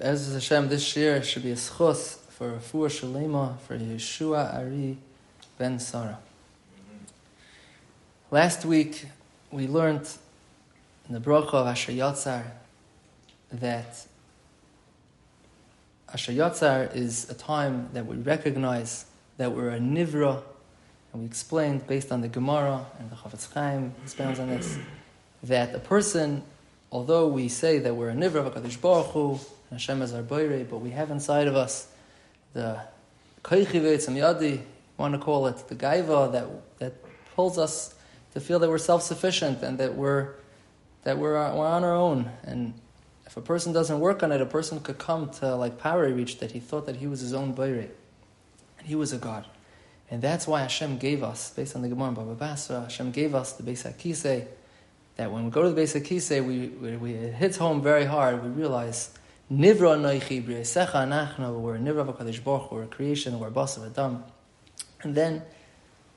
As Hashem, this year should be a schus for Refuah Shalema for Yeshua Ari ben Sarah. Mm-hmm. Last week we learned in the bracha of Asher Yatzar that Asher Yatzar is a time that we recognize that we're a nivra, and we explained based on the Gemara and the Chafetz Chaim expounds on this that a person, although we say that we're a nivra of Hakadosh Baruch Hu, Hashem is our boire, but we have inside of us the koichi and yadi, want to call it the gaiva that that pulls us to feel that we're self-sufficient and that we're that we're, uh, we're on our own. And if a person doesn't work on it, a person could come to like Pari reach that he thought that he was his own boire, and he was a god. And that's why Hashem gave us, based on the Gemara Baba Basra, Hashem gave us the Beis HaKisei, that when we go to the Beis HaKisei, we, we, we, it hits home very hard. We realize Nivra noichi b'yesecha anachna, we're nivra v'kadosh baruch, we're a creation, we're basa adam. And then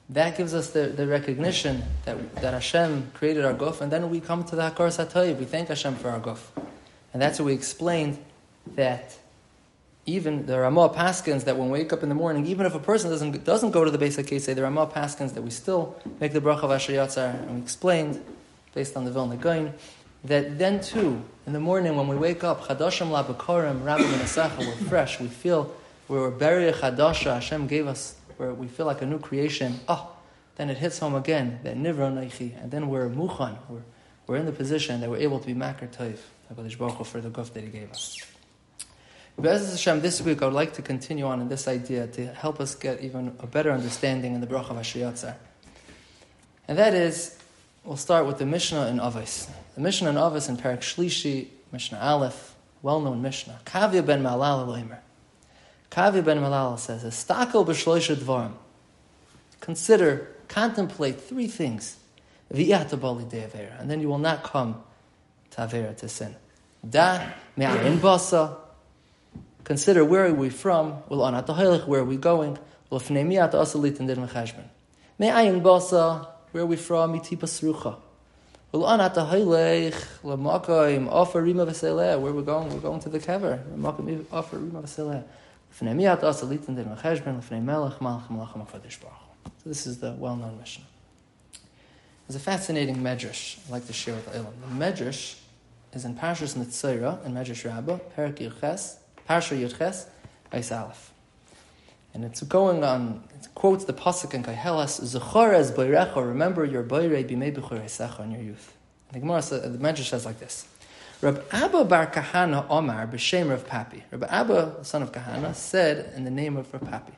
that gives us the, the recognition that, that Hashem created our guf, and then we come to the Hakar Satoiv, we thank Hashem for our guf. And that's what we explained that even the Ramah Paskins that when we wake up in the morning, even if a person doesn't, doesn't go to the Beis HaKisei, say the Ramah Paskins that we still make the bracha of Asher Yatzar, and we explained, based on the Vilna Gaon, that then too, in the morning when we wake up, Chadashim Labakorim, Rabbi Menasacha, we're fresh, we feel we're buried Chadasha, Hashem gave us, where we feel like a new creation. Oh, then it hits home again, that Nivra Naichi, and then we're Muchan, we're, we're in the position that we're able to be Makar Toiv, for the guf that He gave us. Be'ez Hashem, this week I would like to continue on in this idea to help us get even a better understanding in the Bracha of And that is, we'll start with the Mishnah in Avos. The Mishnah in Avos in Parak Shlishi, Mishnah Aleph, well-known Mishnah. Kavya ben Malal Leimer. Kavya ben Malal says, Estakel b'shloisha dvarim. Consider, contemplate three things. V'yatabali de avera. And then you will not come to avera, to sin. Da me'ayin basa. Consider where are we from? Where are we going? Me'ayin basa. Where are we from? Mitipa srucha. Where are we're going, we're going to the kever. So this is the well-known mission. There's a fascinating medrash I'd like to share with Ilam. The medrash is in Parshas Metzora, in Medrash Rabbah, Perak Yirches, Parsha Yirches, Eis Aleph. And it's going on, it quotes the Pasuk in Kaihelas, Zechor es remember your boire bimei b'choresecha in your youth. The Gemara the Medrash says like this. Rab Abba bar Kahana Omar b'shem Rav Papi. Rab Abba, son of Kahana, said in the name of Rav Papi.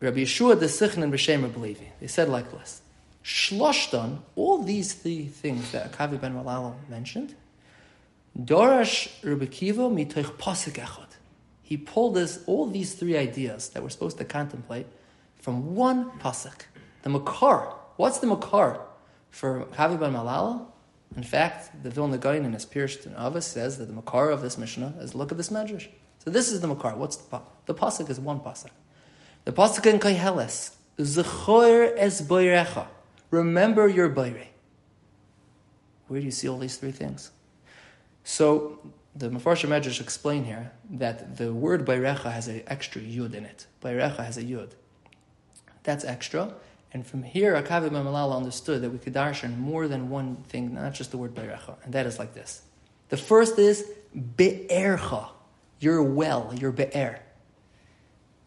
Rabbi Yeshua the Sichnan b'shem Rav Levi. They said like this. Shloshton, all these three things that Akavi ben Malala mentioned, Dorash Rabbi Kiva mitoich pasuk he pulled us all these three ideas that we're supposed to contemplate from one pasuk. The makar. What's the makar for Kavi ben Malala? In fact, the Vilna Gaon in his Pirush Avos says that the makar of this Mishnah is look at this medrash. So this is the makar. What's the pasuk? The pasuk is one pasuk. The pasuk in Kaiheles, Zechor es boirecha. Remember your boire. Where do you see all these three things? So the Mefarshim Medrash explain here that the word Bayrecha has an extra yud in it. Bayrecha has a yud. That's extra. And from here, Akavi Malala understood that we could darshan more than one thing, not just the word Bayrecha. And that is like this. The first is Be'ercha, your well, your Be'er.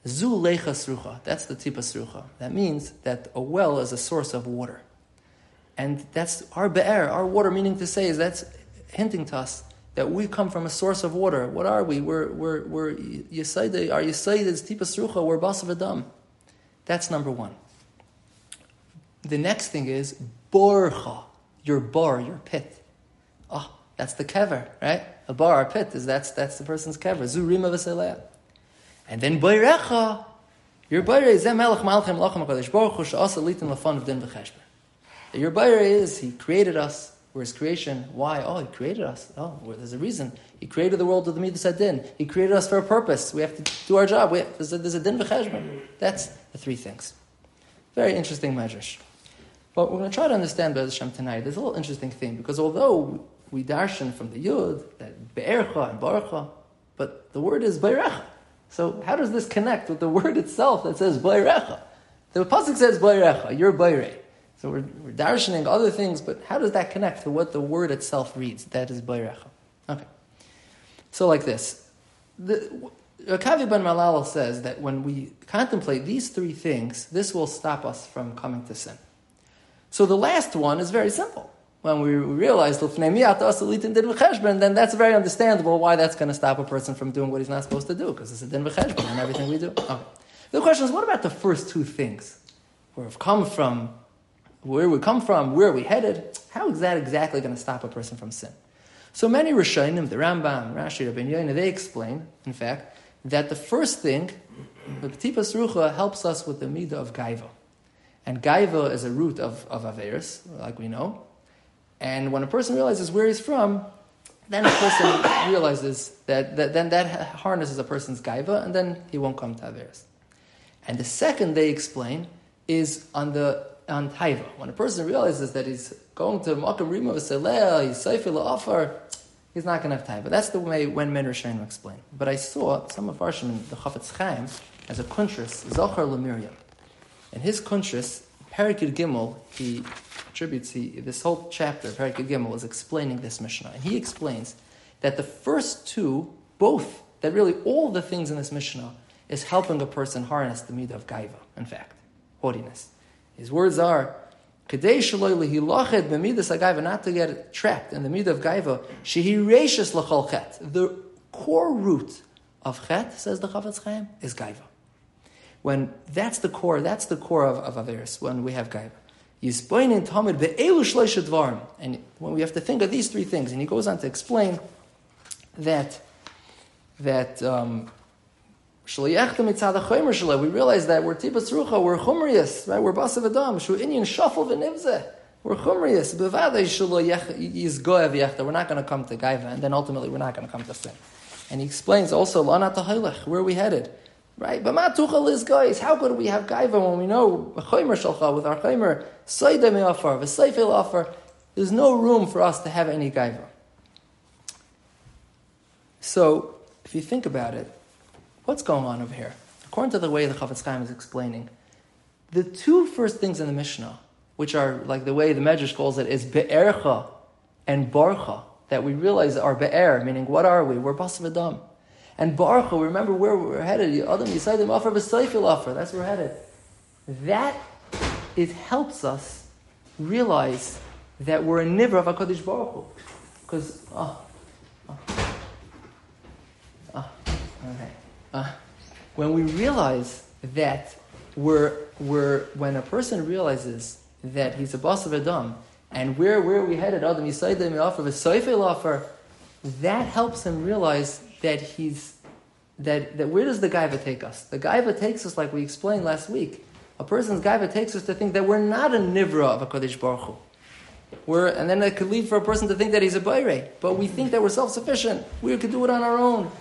Zu lecha srucha, that's the tipa srucha. That means that a well is a source of water. And that's our Be'er, our water, meaning to say is that's hinting to us that we come from a source of water. What are we? We're, we're, we're Yisaida, our Yisaida is Tipas Rucha, we're Basav Adam. That's number one. The next thing is Borcha, your bar, your pit. Oh, that's the kever, right? A bar, a pit, is that's, that's the person's kever. Zurima v'seleh. And then Boirecha, your Boire is Melech Malchem Lachem HaKadosh Baruch Hu She'asa Litin Lafan of Din V'cheshben. Your Boire is, He created us, where his creation, why? Oh, he created us. Oh, well, there's a reason. He created the world with the Midas Din. He created us for a purpose. We have to do our job. Have, there's, a, there's a din v'cheshbon. That's the three things. Very interesting measures. But we're going to try to understand Bez Hashem tonight. There's a little interesting thing because although we darshan from the yud that be'ercha and barucha, but the word is bayrecha. So how does this connect with the word itself that says bayrecha? The pasuk says bayrecha, you're bayre. So we're, we're darshaning other things, but how does that connect to what the word itself reads? That is bayrecha. Okay. So like this. The, Rakavi ben Malal says that when we contemplate these three things, this will stop us from coming to sin. So the last one is very simple. When we realize then that's very understandable why that's going to stop a person from doing what he's not supposed to do, because it's a din in everything we do. Okay. The question is, what about the first two things? Where we've come from, where we come from, where are we headed? How is that exactly going to stop a person from sin? So many Rishonim, the Rambam, Rashi, Rabbi Yoina, they explain, in fact, that the first thing, the Petipas Rucha helps us with the midah of Gaiva. And Gaiva is a root of, of Averis, like we know. And when a person realizes where he's from, then a person realizes that, that then that harnesses a person's Gaiva, and then he won't come to Averis. And the second they explain is on the on Taiva. When a person realizes that he's going to Makam Rima V'Seleh, he's Seifel Offer, he's not going to have Taiva. That's the way when Men Rishayim explain. But I saw some of Arshim, the Chafetz Chaim, as a kuntris, Zachor L'Miriam. In his kuntris, Perikid Gimel, he attributes he, this whole chapter, Perikid Gimel, is explaining this Mishnah. And he explains that the first two, both, that really all the things in this Mishnah, is helping a person harness the midah of gaiva, in fact, haughtiness. His words are, not to get trapped in the midah of gaiva, shehi reishis l'chol chet. The core root of chet, says the Chafetz Chaim, is gaiva. When that's the core, that's the core of, of Averis, when we have gaiva. Yisboinin tamid be'elu. And when we have to think of these three things, and he goes on to explain that, that, um, we realize that we're tipas rucha, we're chumrius, right? We're basav adam, shu inyan shafel v'nivzeh. We're chumrius. Bevadei shelo yizgoev yechta. We're not going to come to gaiva, and then ultimately we're not going to come to sin. And he explains also lana tahaylech, where are we headed? Right? But matuchal is guys. How could we have gaiva when we know chaymer shalcha with our chaymer sayde me'afar v'seifel afar? There's no room for us to have any gaiva. So, if you think about it, What's going on over here? According to the way the Chafetz Chaim is explaining, the two first things in the Mishnah, which are like the way the Medrash calls it, is be'ercha and barcha, that we realize are be'er, meaning what are we? We're basav adam. And barcha, remember where we're headed. Adam Yisaidim offer b'seifil offer. That's where we're headed. That it helps us realize that we're a nivra of Hakadosh Baruch Hu. Because oh, ah, oh, ah, oh, ah, okay uh, when we realize that we're, we're, when a person realizes that he's a boss of Adam, and where, where we headed? Adam Yisaidim offer the Soifel offer, that helps him realize that he's, that, that where does the Gaiva take us? The Gaiva takes us, like we explained last week, a person's Gaiva takes us to think that we're not a Nivra of a Kodesh Baruch Hu. We're, and then it could lead for a person to think that he's a Bayre. But we think that we're self sufficient. We could do it on our own.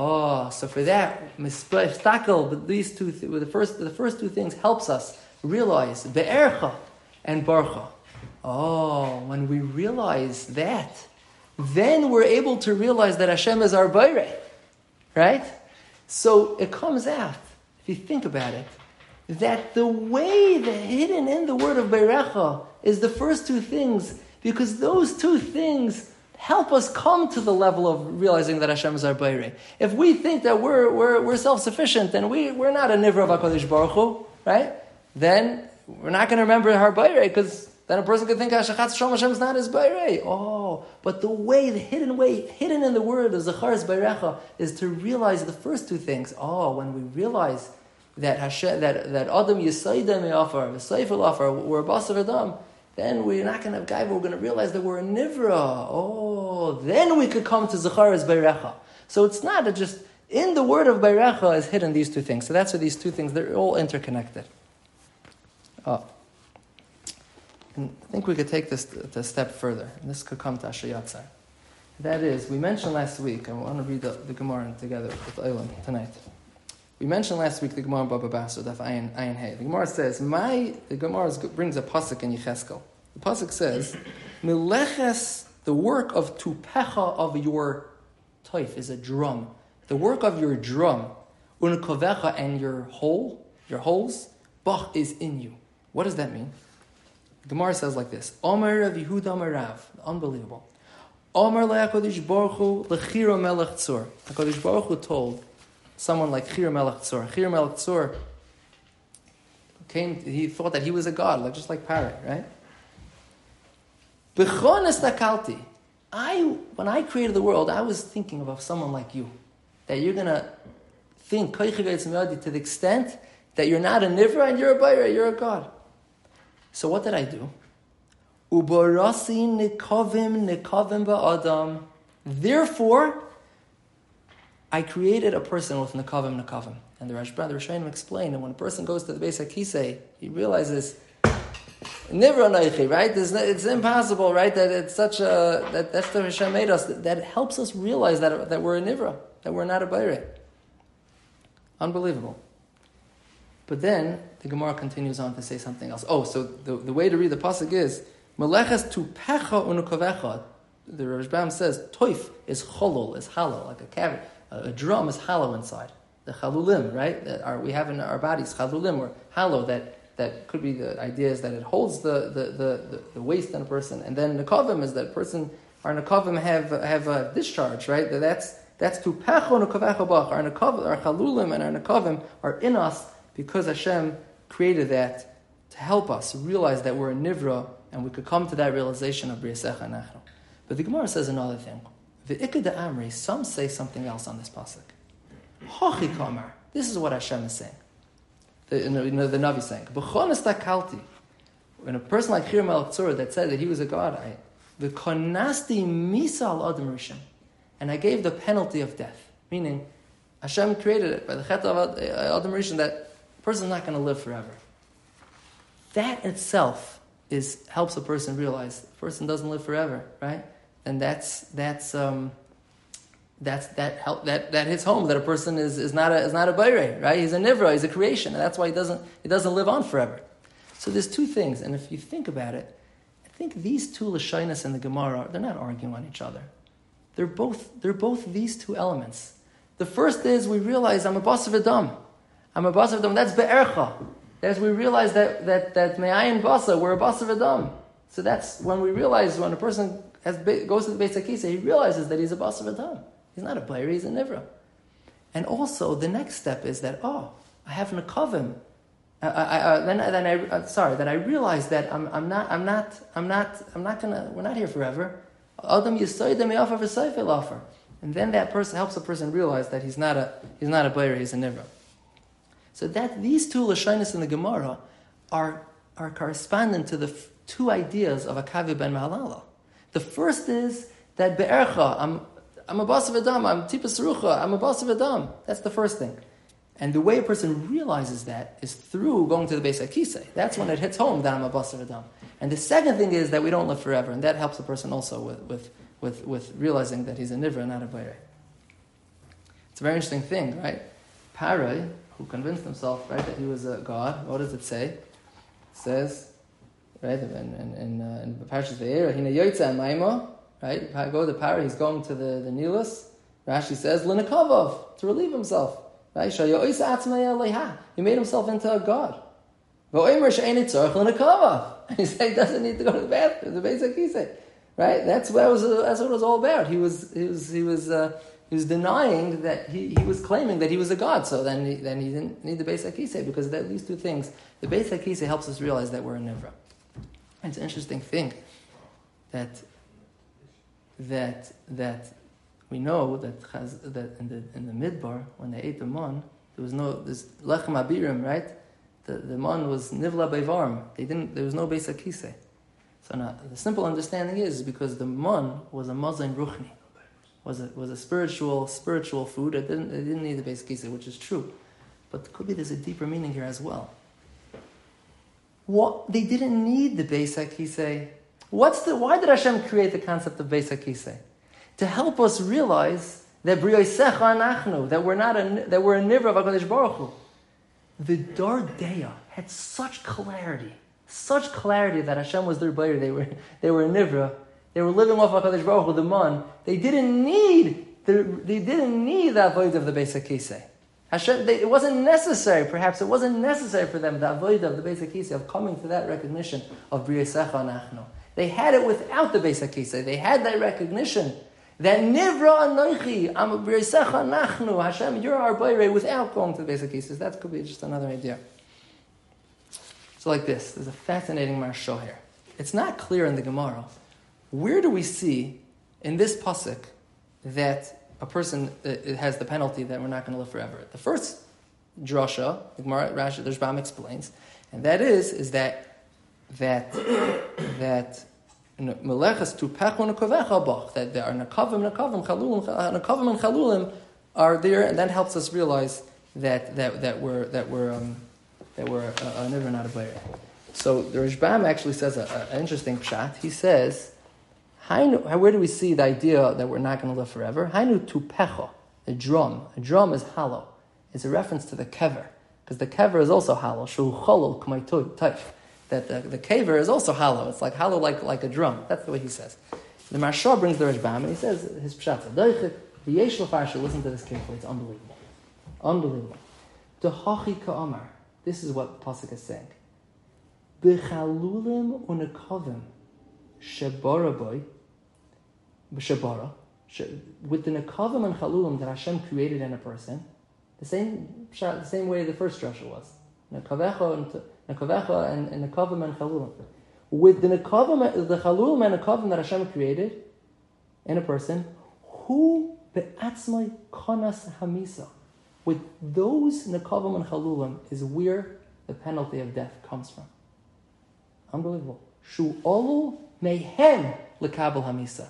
Oh, so for that, mistakel, but these two, th- the first, the first two things helps us realize be'ercha and barcha. Oh, when we realize that, then we're able to realize that Hashem is our bayre, right? So it comes out, if you think about it, that the way the hidden in the word of be'erecha is the first two things, because those two things help us come to the level of realizing that Hashem is our Bayre. If we think that we're, we're, we're self-sufficient and we, we're not a Nivra of HaKadosh Baruch Hu, right? Then we're not going to remember our Bayre because then a person could think Hashem is not his Bayre. Oh, but the way, the hidden way, hidden in the word of Zacharis Bayrecha is to realize the first two things. Oh, when we realize that Hashem, that, that Adam Yisaidem offer, V'Seifel offer, we're a boss of Adam, then we're not going to have gaiva. We're going to realize that we're a nivra. Oh, then we could come to Zacharis Bayrecha. So it's not just in the word of Bayrecha is hidden these two things. So that's what these two things, they're all interconnected. Oh. And I think we could take this a step further. And this could come to Ashayatzar. That is, we mentioned last week, I want to read the, the Gemara together with Eilim tonight. We mentioned last week the Gemara Baba Basra, Daf Ayin, Ayin Hey. The Gemara says, my, the Gemara brings a pasuk in Yecheskel. The pasuk says Meleches, the work of tupecha of your toif is a drum. The work of your drum, unkovecha and your hole, your holes, bach is in you. What does that mean? Gemara says like this: Omer Rav Yehuda Marav, unbelievable. Omer le'Hakadosh Baruch Hu lechiro melech tzur. Hakadosh Baruch Hu told someone like Chir Melech Tzur. Chir Melech Tzur came. He thought that he was a god, like just like Parrot, right? Takalti. I when I created the world, I was thinking of someone like you, that you're gonna think to the extent that you're not a nivra and you're a bayra, you're a god. So what did I do? Ubarasi nikovim nikovim ba'adam. Therefore, I created a person with nikavim nikavim. And the Rashba, the Rishonim explain that when a person goes to the base of Kisei, he realizes Nivra right? It's impossible, right? That it's such a that that's the Hashem made us. That, that, helps us realize that that we're a Nivra, that we're not a Bayre. Unbelievable. But then the Gemara continues on to say something else. Oh, so the, the way to read the pasuk is Meleches tu pecha unukovecha. The Rashbam says toif is cholol, is hollow, like a cavity. A, drum is hollow inside. The chalulim, right? That are, we have in our bodies chalulim or hollow that that could be the idea is that it holds the, the, the, the, waste in a person. And then nekavim is that person, our nekavim have, have a discharge, right? That that's, that's to pecho nekavechabach. Our our chalulim and our nekavim are in us because Hashem created that to help us realize that we're a nivra and we could come to that realization of Briyasecha Nachno. But the Gemara says another thing. The Ikad Amri, some say something else on this pasuk. Hachi Kamar. This is what Hashem is saying the, you know, the Navi saying, B'chonis. When a person like Chir Melech that said that he was a god, I, the konasti misa al adam rishon, and I gave the penalty of death. Meaning, Hashem created it by the chet of eh, adam rishon that a person is not going to live forever. That itself is helps a person realize the person doesn't live forever, right? And that's that's um, that's that help that that hits home that a person is, is not a is not a bayre, right? He's a nivra, he's a creation, and that's why he doesn't he doesn't live on forever. So there's two things, and if you think about it, I think these two lashonas and the Gemara they're not arguing on each other. They're both they're both these two elements. The first is we realize I'm a boss of Adam. I'm a boss of Adam. That's be'ercha. As we realize that that that me'ayin basa, we're a boss of Adam. So that's when we realize when a person has, goes to the Beit Sakisa, he realizes that he's a boss of Adam. He's not a player, he's a nivra. And also, the next step is that, oh, I have Nakavim. I, I, I, then, then I, uh, sorry, that I realize that I'm, I'm not, I'm not, I'm not, I'm not gonna, we're not here forever. Adam offer. And then that person helps a person realize that he's not a, he's not a player, he's a nivra. So that these two lashonis in the Gemara are, are correspondent to the two ideas of Akavi ben Mahalala. The first is that be'ercha, I'm, I'm a boss of Adam, I'm Tipas Rucha, I'm a boss of Adam. That's the first thing. And the way a person realizes that is through going to the base Akise. That's when it hits home that I'm a boss of Adam. And the second thing is that we don't live forever, and that helps a person also with, with, with, with realizing that he's a Nivra, not a Bayre. It's a very interesting thing, right? Parai, who convinced himself, right, that he was a god, what does it say? It says, right, in, in, in, uh, in Parashas Ve'era, Hina Yoitza Maima, Right? Go to Pari, he's going to the, the Nilus. Rashi says, Linakavov, to relieve himself. Right? He made himself into a god. And he said he doesn't need to go to the bathroom, the basic he said. Right? That's what, was, that's what it was all about. He was, he was, he was, uh, he was denying that he, he was claiming that he was a god. So then he, then he didn't need the basic Akise because of these two things. The basic Akise helps us realize that we're a Nivra. It's an interesting thing that that that we know that has, that in the in the midbar when they ate the mon, there was no this lechem abirim, right? The the mon was nivla bevarm. They didn't. There was no beis akise. So now the simple understanding is because the mon was a mazain ruchni, was a was a spiritual spiritual food. It didn't it didn't need the beis akise, which is true, but could be there's a deeper meaning here as well. What they didn't need the beis akise What's the, why did Hashem create the concept of Beis HaKisei? To help us realize that Briyosecha Anachnu, that we're not a, that we're a Nivra of HaKadosh Baruch Hu. The Dardeya had such clarity such clarity that Hashem was their Bayer. They were, they were a Nivra. They were living off HaKadosh Baruch Hu, the Man. They didn't need, the, they didn't need that avoid of the Beis HaKisei. Hashem, they, it wasn't necessary, perhaps it wasn't necessary for them, the avoid of the Beis HaKisei, of coming to that recognition of Briyasecha Nachno. They had it without the Beis HaKisei. They had that recognition that Nivra Anoichi, Am Briyasecha Nachnu, Hashem, you're our Bayer, without going to the Beis HaKisei. That could be just another idea. So, like this, there's a fascinating marshal here. It's not clear in the Gemara. Where do we see in this pasuk that a person uh, has the penalty that we're not going to live forever? The first drasha, the Gemara, Rashi, the Rashbam explains, and that is is that that that melechas tu pechu nekavecha bach that there are nakavim nakavim chalulim nakavim and chalulim are there, and that helps us realize that that that we're that we're um, that were uh, uh, never not a player. So the Rashbam actually says an interesting pshat. He says, where do we see the idea that we're not going to live forever? Hainu tu pecho, a drum. A drum is hollow. It's a reference to the kever, because the kever is also hollow. Shu cholol taif. That the, the kever is also hollow. It's like hollow like, like a drum. That's the way he says. The Maharsha brings the Rashbam and he says his pshat. The Yesh listen to this carefully. It's unbelievable. Unbelievable. Dehachi ka'amar. This is what pasuk is saying. B'chalulim unekovim shebara shebara with the nekavim and chalulim that Hashem created in a person, the same the same way the first drasha was nekavecha and and, nekavim and chalulim. With the nekavim, the chalulim and nekavim that Hashem created in a person, who be'atzmai konas hamisa with those nekavim and chalulim is where the penalty of death comes from. Unbelievable. Shu olu mehem lekabel hamisa.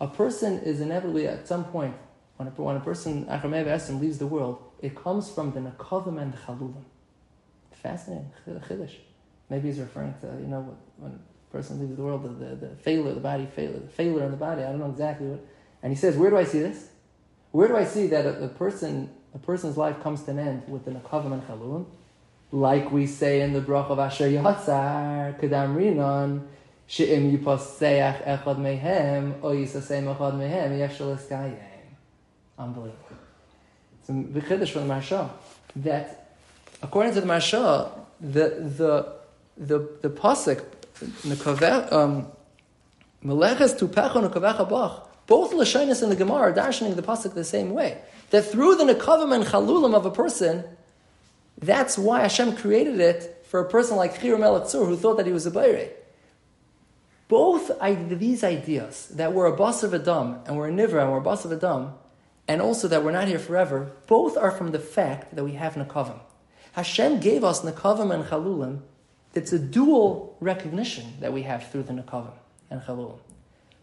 A person is inevitably at some point when a, when a person achamev esim leaves the world, it comes from the nekavim and the chalulim. Fascinating chiddush. Maybe he's referring to you know when a person leaves the world, the the, the failure, the body failure, the failure in the body. I don't know exactly what. And he says, where do I see this? Where do I see that a, a person a person's life comes to an end with the Nakavim and Chalulim, like we say in the Brach of Asher Yatzar, Kedam Rinon, She'im Yiposeach Echad Mehem, O Yisasem Echad Mehem, Yeshel Eskayim. Unbelievable. It's a B'chidish from the Maharsha, that according to the Maharsha, the, the, the, the Pasuk, um, Meleches Tupecho Nekavecha Bach, both Lashonis and the Gemara are darshaning the pasuk the same way. That through the nekavim and chalulim of a person, that's why Hashem created it for a person like Chiram Elatzur, who thought that he was a bayre. Both these ideas, that we're a boss of Adam, and we're a nivra, and we're a boss of Adam, and also that we're not here forever, both are from the fact that we have nekavim. Hashem gave us nekavim and chalulim. It's a dual recognition that we have through the nekavim and chalulim.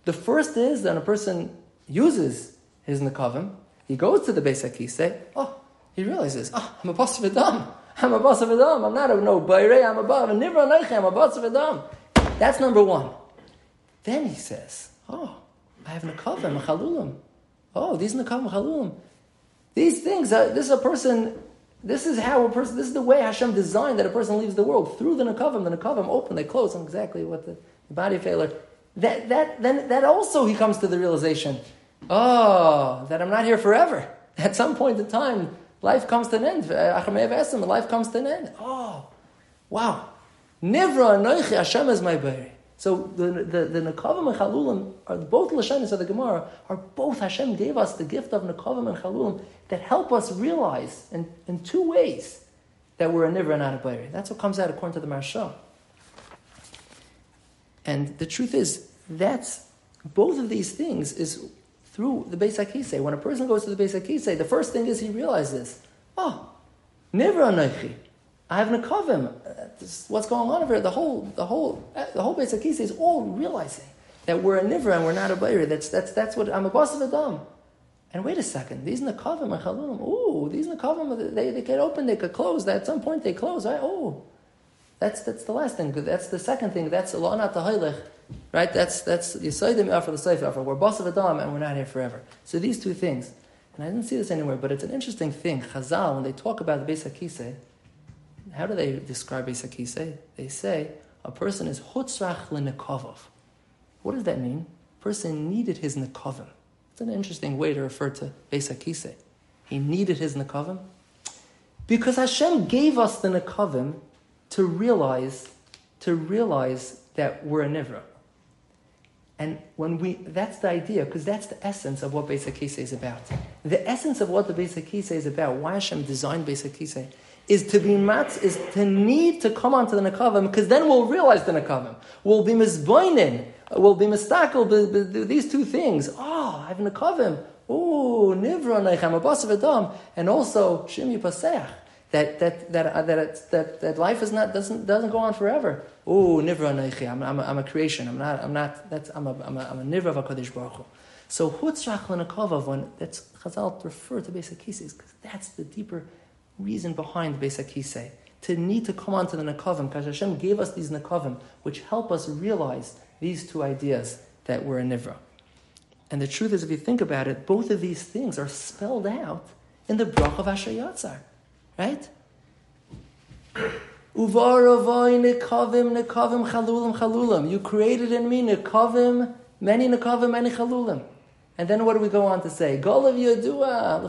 The first is that a person uses his nekavim, he goes to the Beis HaKisei, oh, he realizes, oh, I'm a boss of Adam. I'm a boss of Adam. I'm not a no Bayrei, I'm above. And Nivra I'm a boss of Adam. That's number one. Then he says, oh, I have nekavim, chalulim. Oh, these nekavim, chalulim. These things, this is a person, this is how a person, this is the way Hashem designed that a person leaves the world. Through the nekavim, the nekavim open, they close exactly what the, the body failure that, that, then that also he comes to the realization, oh, that I'm not here forever. At some point in time, life comes to an end. Life comes to an end. Oh, wow. Nivra anoichi Hashem is my bari. So the the the nekavim and chalulim are both lashonis of the Gemara are both Hashem gave us the gift of nekavim and chalulim that help us realize in, in two ways that we're a nivra and not a. That's what comes out according to the Maharsha. And the truth is, that's both of these things is through the Beis HaKisei. When a person goes to the Beis HaKisei, the first thing is he realizes, ah, oh, never anoichi. I have nekavim. Uh, what's going on over here? The whole, the whole, uh, the whole Beis HaKisei is all realizing that we're a nivra and we're not a bayir. That's, that's, that's what, I'm a boss of Adam. And wait a second, these nekavim and chalulim, ooh, these nekavim, they, they get open, they could close. At some point they close, right? Oh, that's, that's the last thing. That's the second thing. That's the Heilich. Right? That's that's Yisaidim offer the Seif offer. We're boss of Adam and we're not here forever. So these two things. And I didn't see this anywhere, but it's an interesting thing. Chazal, when they talk about the Beis HaKisei, how do they describe HaKisei? They say, a person is hutzrach lenekovov. What does that mean? Person needed his nekovim. It's an interesting way to refer to Beis Akise. He needed his nekovim because Hashem gave us the nekovim to realize, to realize that we're a nivra. And when we, that's the idea, because that's the essence of what Beis is about. The essence of what the Beis is about, why Hashem designed Beis is to be mat, is to need to come onto the Nekavim, because then we'll realize the Nekavim. We'll be mizboinin, we'll be mistakel, these two things. Oh, I have Nekavim. Oh, nivra neichem, abasav adam, and also shimi paseach. That that that uh, that, that that life is not doesn't doesn't go on forever. Oh, nivra. I'm, I'm, a, I'm a creation. I'm not. I'm not. That's. I'm a. I'm a, I'm a nivra of Hakadosh Baruch Hu. So hutzrach lenakavav when that's Chazal refer to basic kisses because that's the deeper reason behind kisei to need to come onto the nakavim because Hashem gave us these nakavim which help us realize these two ideas that we're a nivra. And the truth is, if you think about it, both of these things are spelled out in the brach of Asher Yatzar, right? Uvaravoi nekavim nekavim chalulim chalulim. You created in me nekavim, many nekavim, many chalulim. And then what do we go on to say? Golav yadua,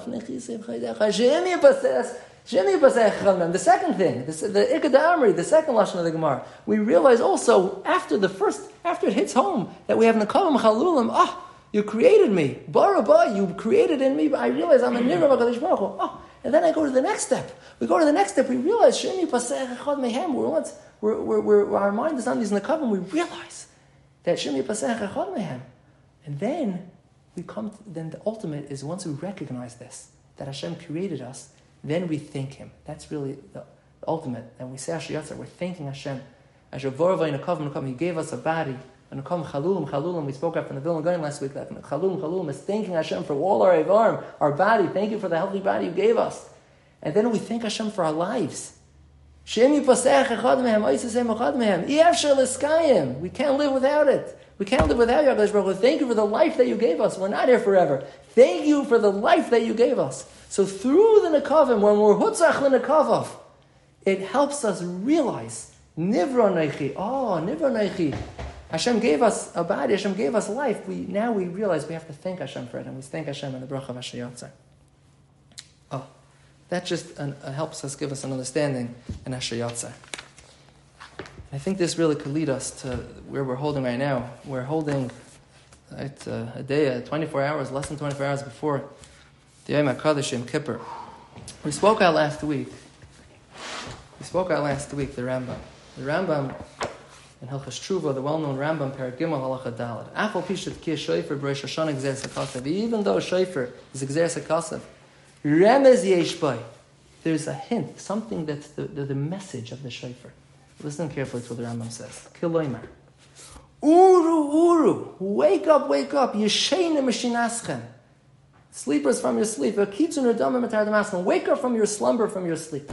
the second thing, the, the Ikad the second lashon of the Gemara, we realize also after the first, after it hits home that we have nekavim chalulim. Ah, you created me, baraba, you created in me. But I realize I'm a Hakadosh Baruch. Ah, and then I go to the next step. We go to the next step. We realize Shemi Pasech Mehem. We're, we're, we're, we're, our mind is on these Nakavim. We realize that Shemi Pasech Mehem. And then we come. To, then the ultimate is once we recognize this that Hashem created us, then we thank Him. That's really the, ultimate. And we say Ashiyatzer. We're thanking Hashem. He gave us a body. And chalulim, chalulim. We spoke after the Vilna Gaon last week. That chalulim, is thanking Hashem for all our evarim, our body. Thank you for the healthy body you gave us. And then we thank Hashem for our lives. We can't live without it. We can't live without you, Baruch Thank you for the life that you gave us. We're not here forever. Thank you for the life that you gave us. So through the Nekavim, when we're Hutzach Nekavav, it helps us realize Nivra Neichi. Oh, Nivra Neichi. Hashem gave us a body, Hashem gave us life. We, now we realize we have to thank Hashem for it, and we thank Hashem in the bracha of Hashayotzer. Oh, that just uh, helps us give us an understanding in Hashayotzer. I think this really could lead us to where we're holding right now. We're holding right, uh, a day, uh, 24 hours, less than 24 hours before the Yom HaKadosh Kippur. We spoke out last week. We spoke out last week, the Rambam. The Rambam in Hilchas Tshuva, the well-known Rambam Perak Gimel Halacha Dalad. Afal Pishat Kia Shofar B'Rosh Hashanah Gzer Sakasav. Even though Shofar is Gzer Sakasav, Remez Yesh There's a hint, something that's the, the, the message of the Shofar. Listen carefully to what the Rambam says. Kiloimar. Uru, uru, wake up, wake up, yeshena mishinaschem. Sleepers from your sleep. Wake up from your slumber, from your sleep.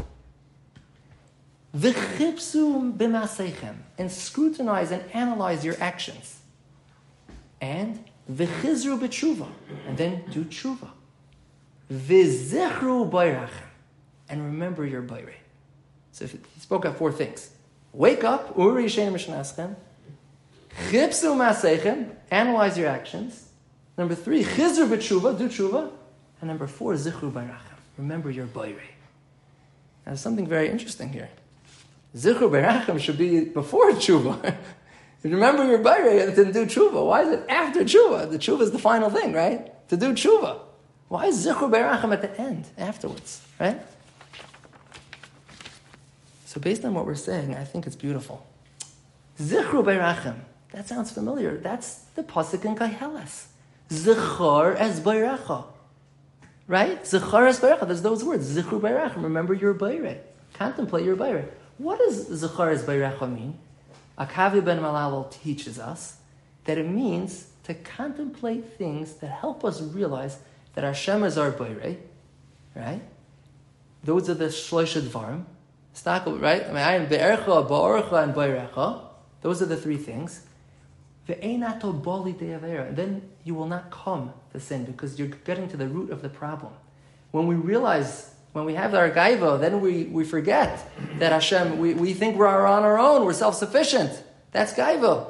V'chipsu b'masechem, and scrutinize and analyze your actions. And v'chizru b'tshuva, and then do tshuva. V'zichru bayrachem, and remember your bayre. So he spoke of four things. Wake up, uri yishen mishnaschem. Chipsu analyze your actions. Number three, chizru b'tshuva, do tshuva. And number four, zichru bayrachem, remember your bayre. Now, there's something very interesting here. Zichru Berachim should be before tshuva. Remember your bayre to do tshuva. Why is it after tshuva? The tshuva is the final thing, right? To do tshuva. Why is Zichru Berachim at the end, afterwards, right? So based on what we're saying, I think it's beautiful. Zichru Berachim. That sounds familiar. That's the pasuk in Kaiheles. Zichar as Bayrecha. Right? Zichar as Bayrecha. There's those words. Zichru Berachim. Remember your bayre. Contemplate your bayre. What does as Bayrecha mean? Akavi ben Malal teaches us that it means to contemplate things that help us realize that Hashem is our Bayre, right? Those are the Shloisha Dvarim. Right? I mean, I am Be'ercha, Ba'orcha, and Bayrecha. Those are the three things. Then you will not come to sin because you're getting to the root of the problem. When we realize when we have our gaiva, then we, we forget that Hashem, we, we think we're on our own, we're self sufficient. That's gaiva.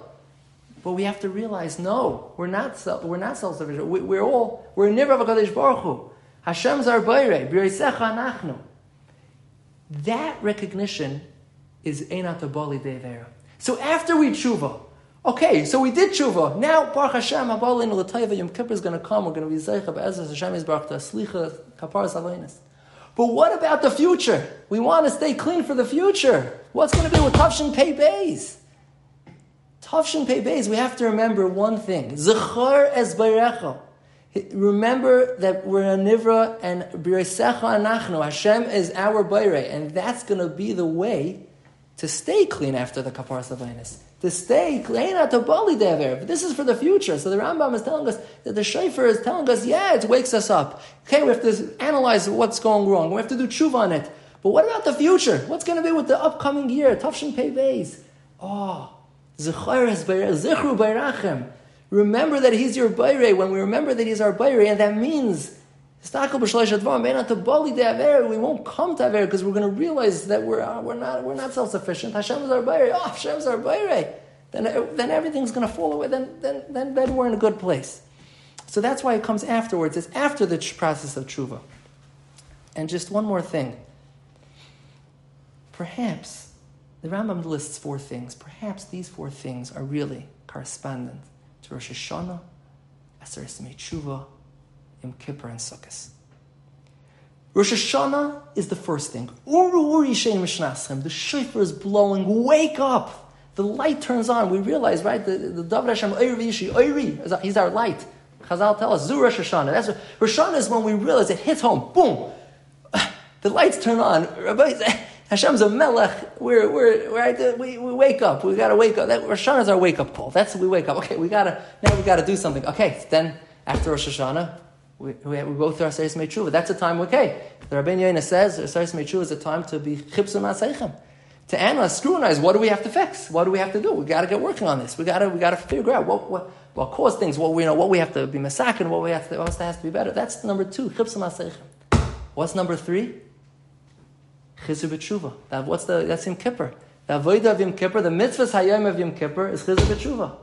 But we have to realize, no, we're not, self, we're not self sufficient. We, we're all, we're never Nivra V'Kadosh Baruch Hu. Hashem's our Bayre, B'Yisecha Anachnu. That recognition is Einat Abali Devera. So after we tshuva, okay, so we did tshuva. Now Baruch Hashem Abalin L'Tayva Yom Kippur is going to come. We're going to be Zeicha Be'ezras Hashem is Baruch Slicha Kapar Salaynis. But what about the future? We want to stay clean for the future. What's going to be with Tavshin Pei Beis? Tavshin Pei Beis, we have to remember one thing. Zechar es Bayrecha. Remember that we're a Nivra and B'Yisecha Anachnu. Hashem is our Bayre. And that's going to be the way to stay clean after the kapar savinus, to stay. This is for the future. So the Rambam is telling us that the shofar is telling us, yeah, it wakes us up. Okay, we have to analyze what's going wrong. We have to do tshuva on it. But what about the future? What's going to be with the upcoming year? Tafshin Pei Beis. Oh, Zichru Bayrachem. Remember that He's your Bayre. When we remember that He's our Bayre, and that means we won't come to Aver because we're going to realize that we're, uh, we're not, we're not self sufficient. Hashem is our Bayre. Oh, Hashem is our Bayre. Then, uh, then everything's going to fall away. Then, then, then, then we're in a good place. So that's why it comes afterwards. It's after the process of tshuva. And just one more thing. Perhaps, the Rambam lists four things. Perhaps these four things are really correspondent to Rosh Hashanah, Asar Tshuva, Yom Kippur, and Sukkot. Rosh Hashanah is the first thing. The shofar is blowing. Wake up! The light turns on. We realize, right? The, the David Hashem. He's our light. Chazal tell us Zu Rosh Hashanah. That's Rosh Hashanah is when we realize it hits home. Boom! The lights turn on. Hashem's a melech. We're, we're, right, we, we wake up. We got to wake up. That, Rosh Hashanah is our wake up call. That's we wake up. Okay, we got to, now we got to do something. Okay, then after Rosh Hashanah, we, we, go through our Aseris Meitshuva. That's a time, okay. The Rabbi Yoina says Aseris Meitshuva is a time to be chipsum aseichem. To analyze, scrutinize, what do we have to fix? What do we have to do? We got to get working on this. We got to we got to figure out what, what what caused things. What we know, what we have to be masakin, what we have to, what has to be better. That's number two. Chipsum aseichem. What's number three? Chizur b'tshuva. That what's the that's Yom Kippur. The avodah of Yom Kippur, the mitzvahs hayom of Yom Kippur is chizur b'tshuva.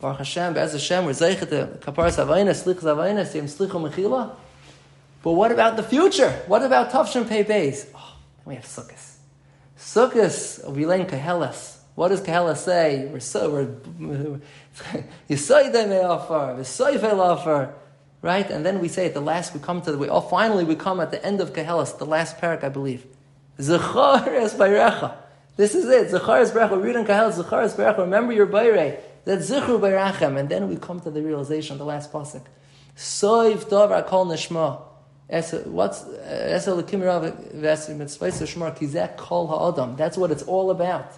Baruch Hashem, Be'ez Hashem, we're zeichet the kaparas avaynas, slichas avaynas, yim slichu mechila. But what about the future? What about Tavshin Pei Beis? Oh, we have Sukkot. Sukkot, Vilain Kahelas. What does Kahelas say? We're so, we're, Yisoidei me'afar, V'soifei la'afar. Right? And then we say at the last, we come to the, we, oh, finally we come at the end of Kahelas, the last parak, I believe. Zechar es bayrecha. This is it. Zechar es bayrecha. Read in Kahelas, Zechar es bayrecha. Remember your bayre. That's zichru beirachem, and then we come to the realization, the last pasuk. Soiv davar kol nishma. That's what it's all about.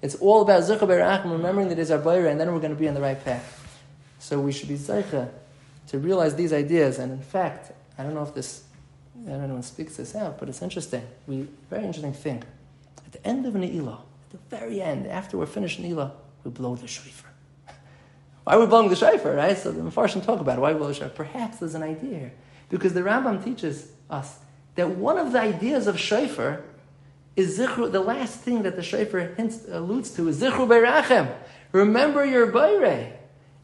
It's all about zichru beirachem, remembering that it's our bayra, and then we're going to be on the right path. So we should be zeicha to realize these ideas. And in fact, I don't know if this, I don't know anyone speaks this out, but it's interesting. We very interesting thing. At the end of Ne'ilah, at the very end, after we're finished Ne'ilah, we blow the shofar. Why are we blowing the shofar, right? So the Mepharshim talk about it. Why blow the shofar? Perhaps there's an idea here. Because the Rambam teaches us that one of the ideas of shofar is zichru, the last thing that the shofar hints, alludes to is zichru beirachem. Remember your bayre.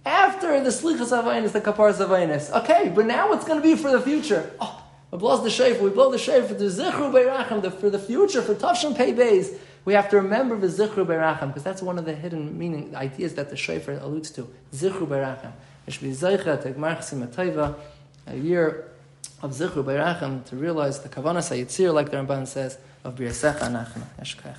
After the slichas avainis, the kapar avainis. Okay, but now what's going to be for the future? Oh, we blow the shofar. We blow the shofar to zichru beirachem, for the future, for tavshim pei beis we have to remember the Zichru Berachem, because that's one of the hidden meaning ideas that the Shofar alludes to. Zichru Berachem. It should be Zeicha, Tegmar Chasim a year of Zichru Berachem, to realize the Kavanah Sayitzir, like the Ramban says, of B'yasecha Anachna. Eshkach.